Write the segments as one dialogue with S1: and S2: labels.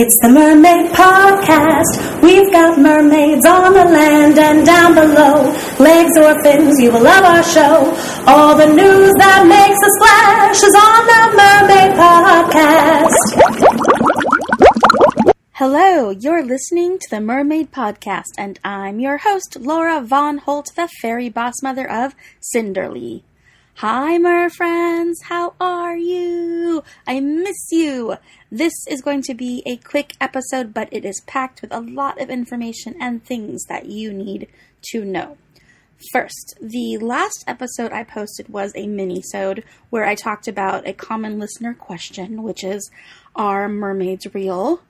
S1: It's the Mermaid Podcast. We've got mermaids on the land and down below. Legs or fins, you will love our show. All the news that makes a splash is on the Mermaid Podcast.
S2: Hello, you're listening to the Mermaid Podcast, and I'm your host, Laura Von Holt, the fairy boss mother of Cinderly. Hi, mer friends. How are you? I miss you. This is going to be a quick episode, but it is packed with a lot of information and things that you need to know. First, the last episode I posted was a mini-sode where I talked about a common listener question, which is, are mermaids real?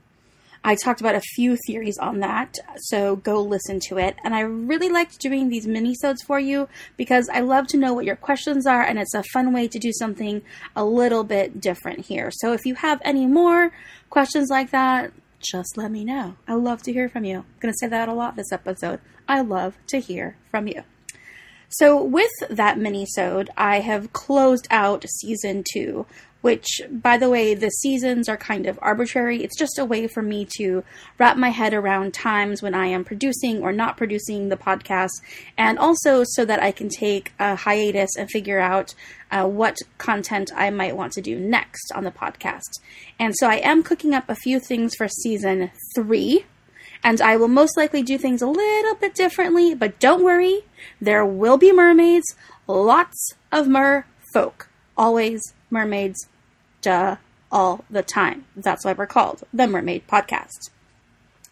S2: I talked about a few theories on that, so go listen to it. And I really liked doing these mini-sodes for you because I love to know what your questions are, and it's a fun way to do something a little bit different here. So if you have any more questions like that, just let me know. I love to hear from you. I'm going to say that a lot this episode. I love to hear from you. So with that mini-sode, I have closed out season two which, by the way, the seasons are kind of arbitrary. It's just a way for me to wrap my head around times when I am producing or not producing the podcast, and also so that I can take a hiatus and figure out uh, what content I might want to do next on the podcast. And so I am cooking up a few things for season three. And I will most likely do things a little bit differently, but don't worry, there will be mermaids, lots of mer folk. Always mermaids, duh, all the time. That's why we're called the Mermaid Podcast.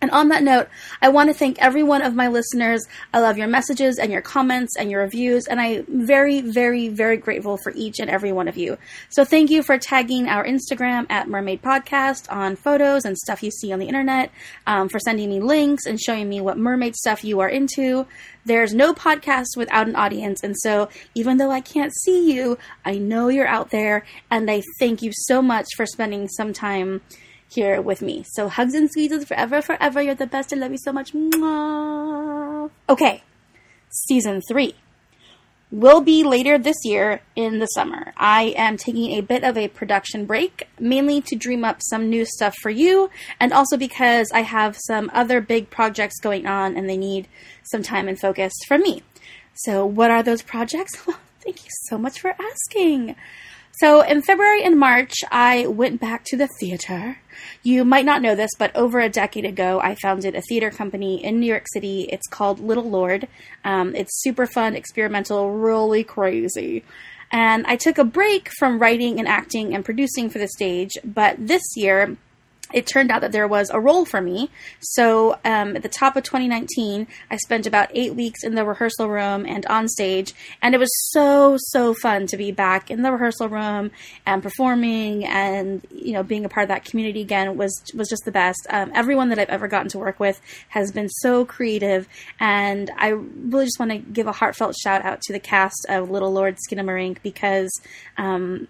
S2: And on that note, I want to thank every one of my listeners. I love your messages and your comments and your reviews, and I'm very, very, very grateful for each and every one of you. So thank you for tagging our Instagram at Mermaid Podcast on photos and stuff you see on the internet, um, for sending me links and showing me what mermaid stuff you are into. There's no podcast without an audience, and so even though I can't see you, I know you're out there, and I thank you so much for spending some time here with me. So hugs and squeezes forever, forever. You're the best. I love you so much. Mwah. Okay, season three will be later this year in the summer. I am taking a bit of a production break, mainly to dream up some new stuff for you, and also because I have some other big projects going on and they need some time and focus from me. So, what are those projects? Thank you so much for asking. So in February and March, I went back to the theater. You might not know this, but over a decade ago, I founded a theater company in New York City. It's called Little Lord. Um, it's super fun, experimental, really crazy. And I took a break from writing and acting and producing for the stage, but this year, it turned out that there was a role for me. So um, at the top of 2019, I spent about eight weeks in the rehearsal room and on stage, and it was so so fun to be back in the rehearsal room and performing, and you know being a part of that community again was was just the best. Um, everyone that I've ever gotten to work with has been so creative, and I really just want to give a heartfelt shout out to the cast of Little Lord Skinamarink because um,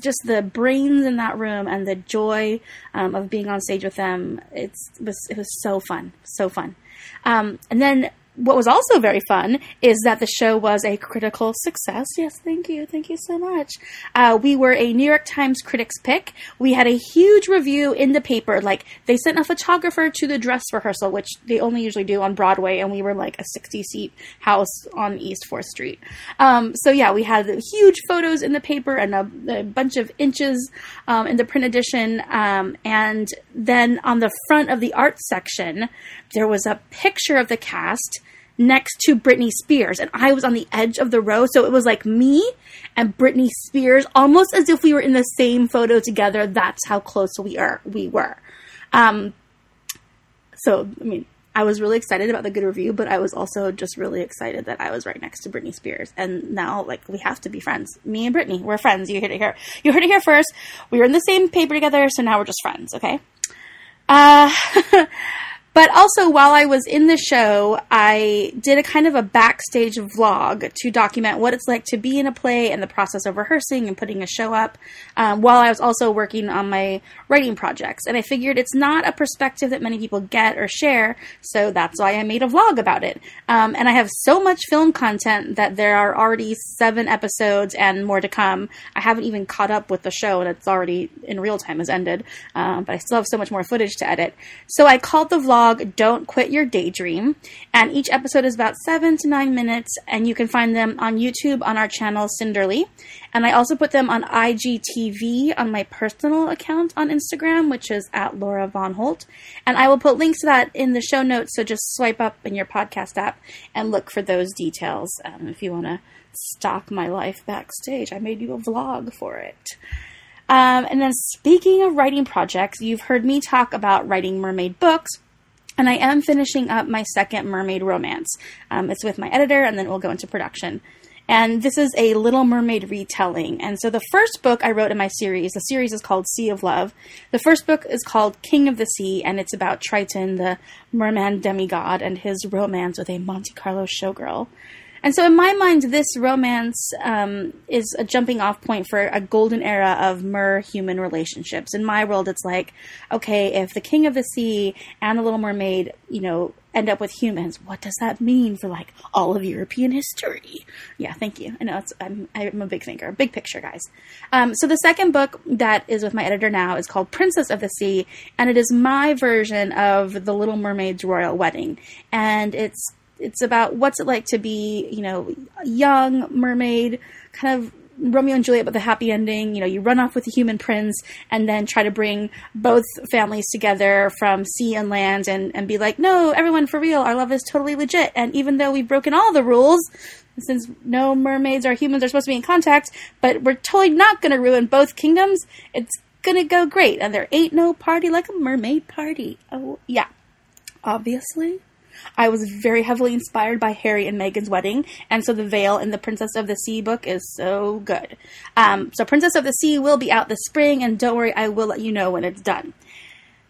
S2: just the brains in that room and the joy um, of being on stage with them. It's, it was it was so fun, so fun. Um, and then what was also very fun is that the show was a critical success. Yes, thank you. Thank you so much. Uh, we were a New York Times critics pick. We had a huge review in the paper. Like, they sent a photographer to the dress rehearsal, which they only usually do on Broadway, and we were like a 60 seat house on East 4th Street. Um, so, yeah, we had huge photos in the paper and a, a bunch of inches um, in the print edition. Um, and then on the front of the art section, there was a picture of the cast next to Britney Spears, and I was on the edge of the row, so it was like me and Britney Spears, almost as if we were in the same photo together. That's how close we are. We were. Um, so, I mean, I was really excited about the good review, but I was also just really excited that I was right next to Britney Spears. And now, like, we have to be friends. Me and Britney, we're friends. You heard it here. You heard it here first. We were in the same paper together, so now we're just friends. Okay. Uh, But also, while I was in the show, I did a kind of a backstage vlog to document what it's like to be in a play and the process of rehearsing and putting a show up, um, while I was also working on my writing projects. And I figured it's not a perspective that many people get or share, so that's why I made a vlog about it. Um, and I have so much film content that there are already seven episodes and more to come. I haven't even caught up with the show, and it's already in real time has ended, um, but I still have so much more footage to edit. So I called the vlog Don't Quit Your Daydream. And each episode is about seven to nine minutes, and you can find them on YouTube on our channel, Cinderly. And I also put them on IGTV on my personal account on Instagram, which is at Laura Von Holt. And I will put links to that in the show notes, so just swipe up in your podcast app and look for those details um, if you want to stalk my life backstage. I made you a vlog for it. Um, and then, speaking of writing projects, you've heard me talk about writing mermaid books, and I am finishing up my second mermaid romance. Um, it's with my editor, and then it will go into production. And this is a Little Mermaid retelling. And so the first book I wrote in my series, the series is called Sea of Love. The first book is called King of the Sea, and it's about Triton, the merman demigod, and his romance with a Monte Carlo showgirl. And so, in my mind, this romance um, is a jumping off point for a golden era of mer human relationships. In my world, it's like, okay, if the King of the Sea and the Little Mermaid, you know, end up with humans, what does that mean for like all of European history? Yeah, thank you. I know it's, I'm, I'm a big thinker, big picture, guys. Um, so, the second book that is with my editor now is called Princess of the Sea, and it is my version of The Little Mermaid's Royal Wedding. And it's it's about what's it like to be, you know, young mermaid, kind of Romeo and Juliet, but the happy ending. You know, you run off with the human prince and then try to bring both families together from sea and land and, and be like, no, everyone for real, our love is totally legit. And even though we've broken all the rules, since no mermaids or humans are supposed to be in contact, but we're totally not going to ruin both kingdoms, it's going to go great. And there ain't no party like a mermaid party. Oh, yeah. Obviously. I was very heavily inspired by Harry and Meghan's wedding, and so the Veil in the Princess of the Sea book is so good. Um, so Princess of the Sea will be out this spring, and don't worry, I will let you know when it's done.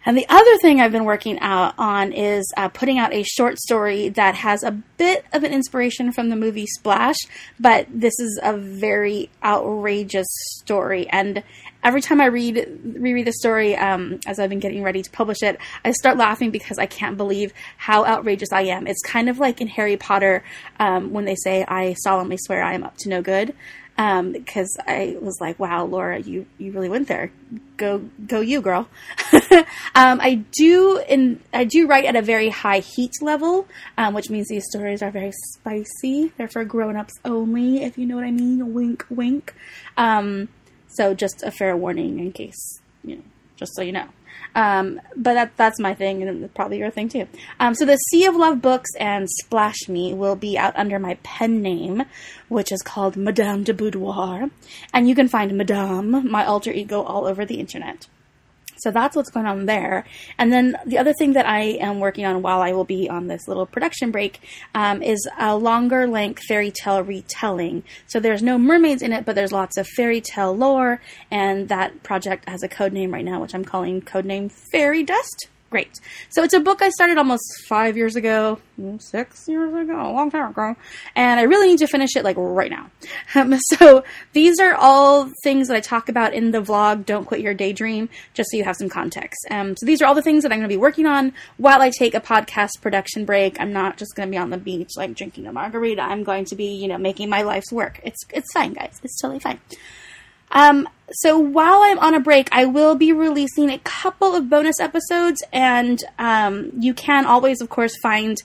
S2: And the other thing I've been working out on is uh, putting out a short story that has a bit of an inspiration from the movie Splash, but this is a very outrageous story. And every time I read reread the story, um, as I've been getting ready to publish it, I start laughing because I can't believe how outrageous I am. It's kind of like in Harry Potter um, when they say, "I solemnly swear I am up to no good." Because um, I was like, "Wow, Laura, you you really went there. Go go, you girl." um, I do in I do write at a very high heat level, um, which means these stories are very spicy. They're for grown ups only, if you know what I mean. Wink, wink. Um, so just a fair warning in case you know, just so you know. Um, but that, that's my thing, and probably your thing too. Um, so the Sea of Love books and Splash Me will be out under my pen name, which is called Madame de Boudoir, and you can find Madame, my alter ego, all over the internet. So that's what's going on there. And then the other thing that I am working on while I will be on this little production break um, is a longer length fairy tale retelling. So there's no mermaids in it, but there's lots of fairy tale lore, and that project has a code name right now, which I'm calling codename Fairy Dust. Great. So it's a book I started almost five years ago, six years ago, a long time ago, and I really need to finish it like right now. Um, so these are all things that I talk about in the vlog. Don't quit your daydream, just so you have some context. Um, so these are all the things that I'm going to be working on while I take a podcast production break. I'm not just going to be on the beach like drinking a margarita. I'm going to be, you know, making my life's work. It's it's fine, guys. It's totally fine. Um, so while I'm on a break, I will be releasing a couple of bonus episodes, and um, you can always, of course, find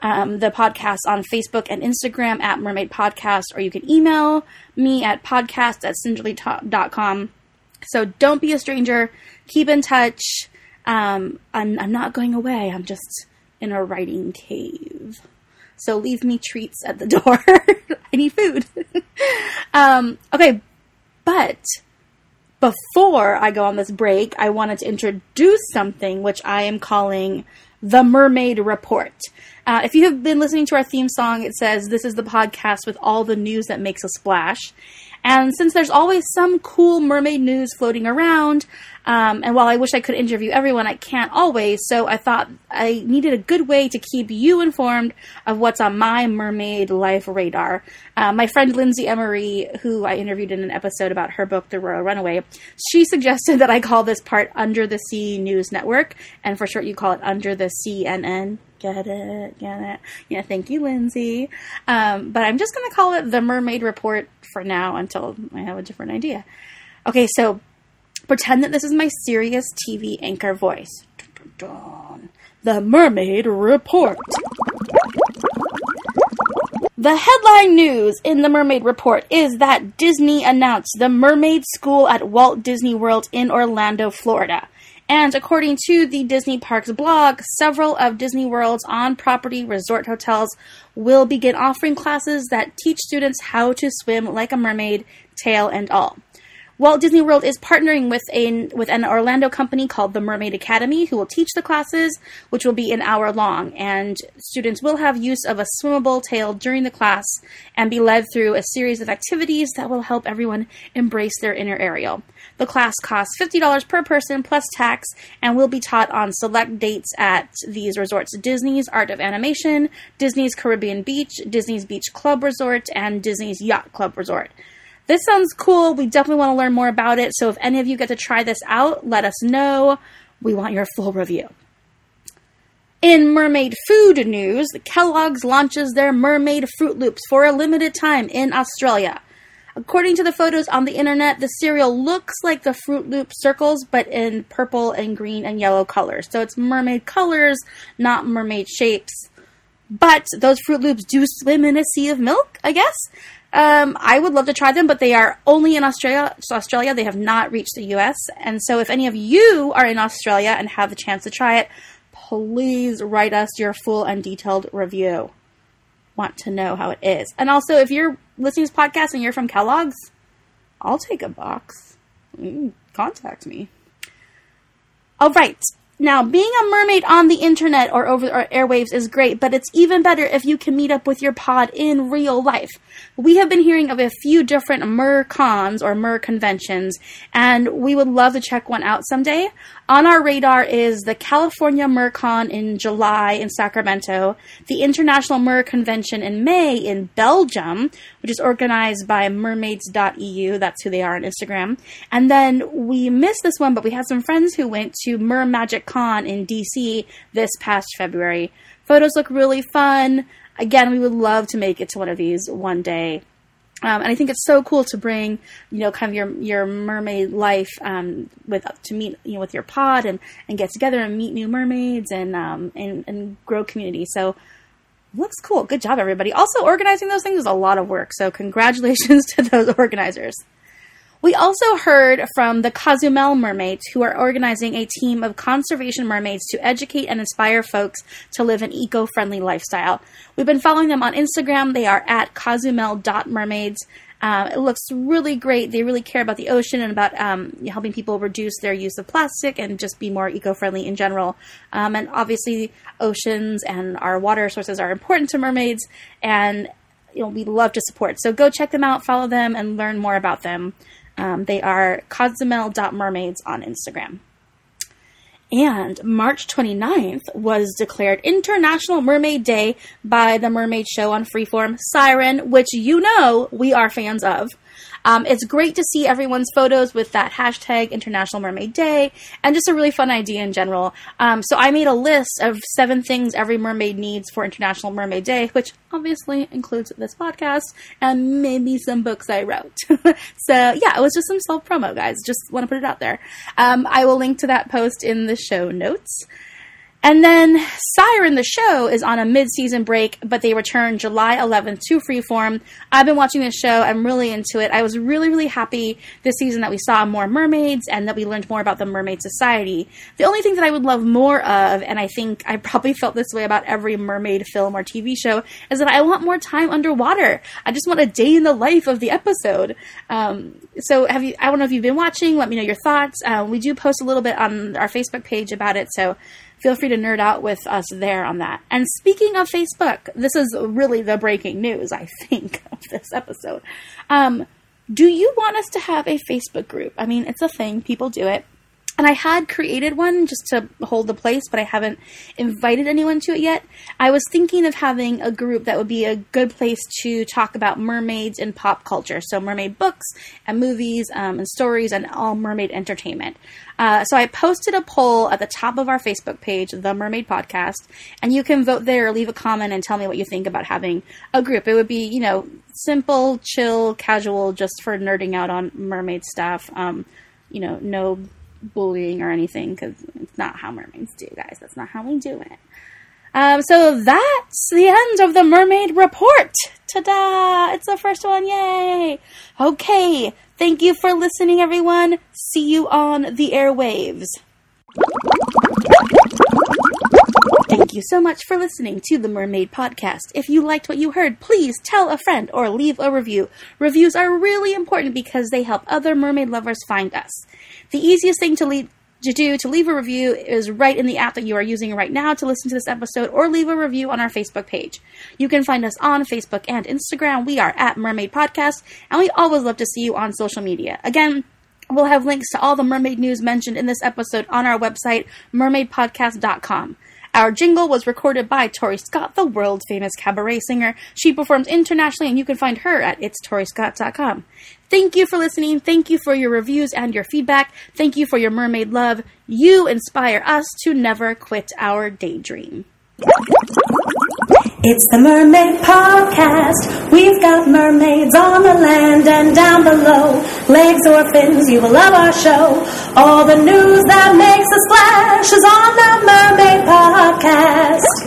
S2: um, the podcast on Facebook and Instagram at Mermaid Podcast, or you can email me at podcast at cinderly.com. So don't be a stranger. Keep in touch. Um, I'm, I'm not going away. I'm just in a writing cave. So leave me treats at the door. I need food. um, okay, but before I go on this break, I wanted to introduce something which I am calling the Mermaid Report. Uh, if you have been listening to our theme song, it says this is the podcast with all the news that makes a splash. And since there's always some cool mermaid news floating around, um, and while I wish I could interview everyone, I can't always. So I thought I needed a good way to keep you informed of what's on my mermaid life radar. Uh, my friend Lindsay Emory, who I interviewed in an episode about her book, The Royal Runaway, she suggested that I call this part Under the Sea News Network, and for short, you call it Under the CNN. Get it? Get it? Yeah, thank you, Lindsay. Um, but I'm just going to call it the Mermaid Report for now until I have a different idea. Okay, so Pretend that this is my serious TV anchor voice. The Mermaid Report. The headline news in the Mermaid Report is that Disney announced the Mermaid School at Walt Disney World in Orlando, Florida. And according to the Disney Parks blog, several of Disney World's on property resort hotels will begin offering classes that teach students how to swim like a mermaid, tail and all. Walt Disney World is partnering with a with an Orlando company called the Mermaid Academy, who will teach the classes, which will be an hour long, and students will have use of a swimmable tail during the class and be led through a series of activities that will help everyone embrace their inner Ariel. The class costs $50 per person plus tax and will be taught on select dates at these resorts Disney's Art of Animation, Disney's Caribbean Beach, Disney's Beach Club Resort, and Disney's Yacht Club Resort. This sounds cool. We definitely want to learn more about it. So if any of you get to try this out, let us know. We want your full review. In mermaid food news, Kellogg's launches their mermaid Froot Loops for a limited time in Australia. According to the photos on the internet, the cereal looks like the Froot Loop circles, but in purple and green and yellow colors. So it's mermaid colors, not mermaid shapes. But those Froot Loops do swim in a sea of milk, I guess. Um, I would love to try them, but they are only in Australia. So Australia, they have not reached the U.S. And so, if any of you are in Australia and have the chance to try it, please write us your full and detailed review. Want to know how it is. And also, if you're listening to this podcast and you're from Kellogg's, I'll take a box. Mm, contact me. All right. Now, being a mermaid on the internet or over the airwaves is great, but it's even better if you can meet up with your pod in real life. We have been hearing of a few different mer cons or mer conventions, and we would love to check one out someday. On our radar is the California MerCon in July in Sacramento, the International Mer Convention in May in Belgium, which is organized by mermaids.eu, that's who they are on Instagram. And then we missed this one, but we had some friends who went to Mer Magic Con in DC this past February. Photos look really fun. Again, we would love to make it to one of these one day. Um, and I think it's so cool to bring, you know, kind of your your mermaid life um, with to meet, you know, with your pod and, and get together and meet new mermaids and um, and, and grow community. So looks cool. Good job, everybody. Also, organizing those things is a lot of work. So congratulations to those organizers. We also heard from the Cozumel Mermaids, who are organizing a team of conservation mermaids to educate and inspire folks to live an eco friendly lifestyle. We've been following them on Instagram. They are at cozumel.mermaids. Um, it looks really great. They really care about the ocean and about um, helping people reduce their use of plastic and just be more eco friendly in general. Um, and obviously, oceans and our water sources are important to mermaids, and you know, we love to support. So go check them out, follow them, and learn more about them. Um, they are cozumel.mermaids on Instagram. And March 29th was declared International Mermaid Day by the Mermaid Show on Freeform Siren, which you know we are fans of. Um, it's great to see everyone's photos with that hashtag International Mermaid Day and just a really fun idea in general. Um, so I made a list of seven things every mermaid needs for International Mermaid Day, which obviously includes this podcast and maybe some books I wrote. so yeah, it was just some self promo, guys. Just want to put it out there. Um, I will link to that post in the show notes. And then Siren, the show, is on a mid season break, but they return July 11th to Freeform. I've been watching this show. I'm really into it. I was really, really happy this season that we saw more mermaids and that we learned more about the Mermaid Society. The only thing that I would love more of, and I think I probably felt this way about every mermaid film or TV show, is that I want more time underwater. I just want a day in the life of the episode. Um, so have you? I don't know if you've been watching. Let me know your thoughts. Uh, we do post a little bit on our Facebook page about it. So feel free to nerd out with us there on that. And speaking of Facebook, this is really the breaking news, I think, of this episode. Um, do you want us to have a Facebook group? I mean, it's a thing, people do it. And I had created one just to hold the place, but I haven't invited anyone to it yet. I was thinking of having a group that would be a good place to talk about mermaids and pop culture. So, mermaid books and movies um, and stories and all mermaid entertainment. Uh, so, I posted a poll at the top of our Facebook page, The Mermaid Podcast, and you can vote there or leave a comment and tell me what you think about having a group. It would be, you know, simple, chill, casual, just for nerding out on mermaid stuff. Um, you know, no bullying or anything because it's not how mermaids do, guys. That's not how we do it. Um, so that's the end of the mermaid report. Ta-da! It's the first one. Yay! Okay. Thank you for listening, everyone. See you on the airwaves. Thank you so much for listening to the Mermaid Podcast. If you liked what you heard, please tell a friend or leave a review. Reviews are really important because they help other mermaid lovers find us. The easiest thing to leave to do to leave a review is right in the app that you are using right now to listen to this episode or leave a review on our Facebook page. You can find us on Facebook and Instagram. We are at Mermaid Podcast, and we always love to see you on social media. Again, We'll have links to all the mermaid news mentioned in this episode on our website, mermaidpodcast.com. Our jingle was recorded by Tori Scott, the world famous cabaret singer. She performs internationally, and you can find her at itstoriscott.com. Thank you for listening. Thank you for your reviews and your feedback. Thank you for your mermaid love. You inspire us to never quit our daydream.
S1: It's the Mermaid Podcast. We've got mermaids on the land and down below. Legs or fins, you will love our show. All the news that makes a splash is on the Mermaid Podcast.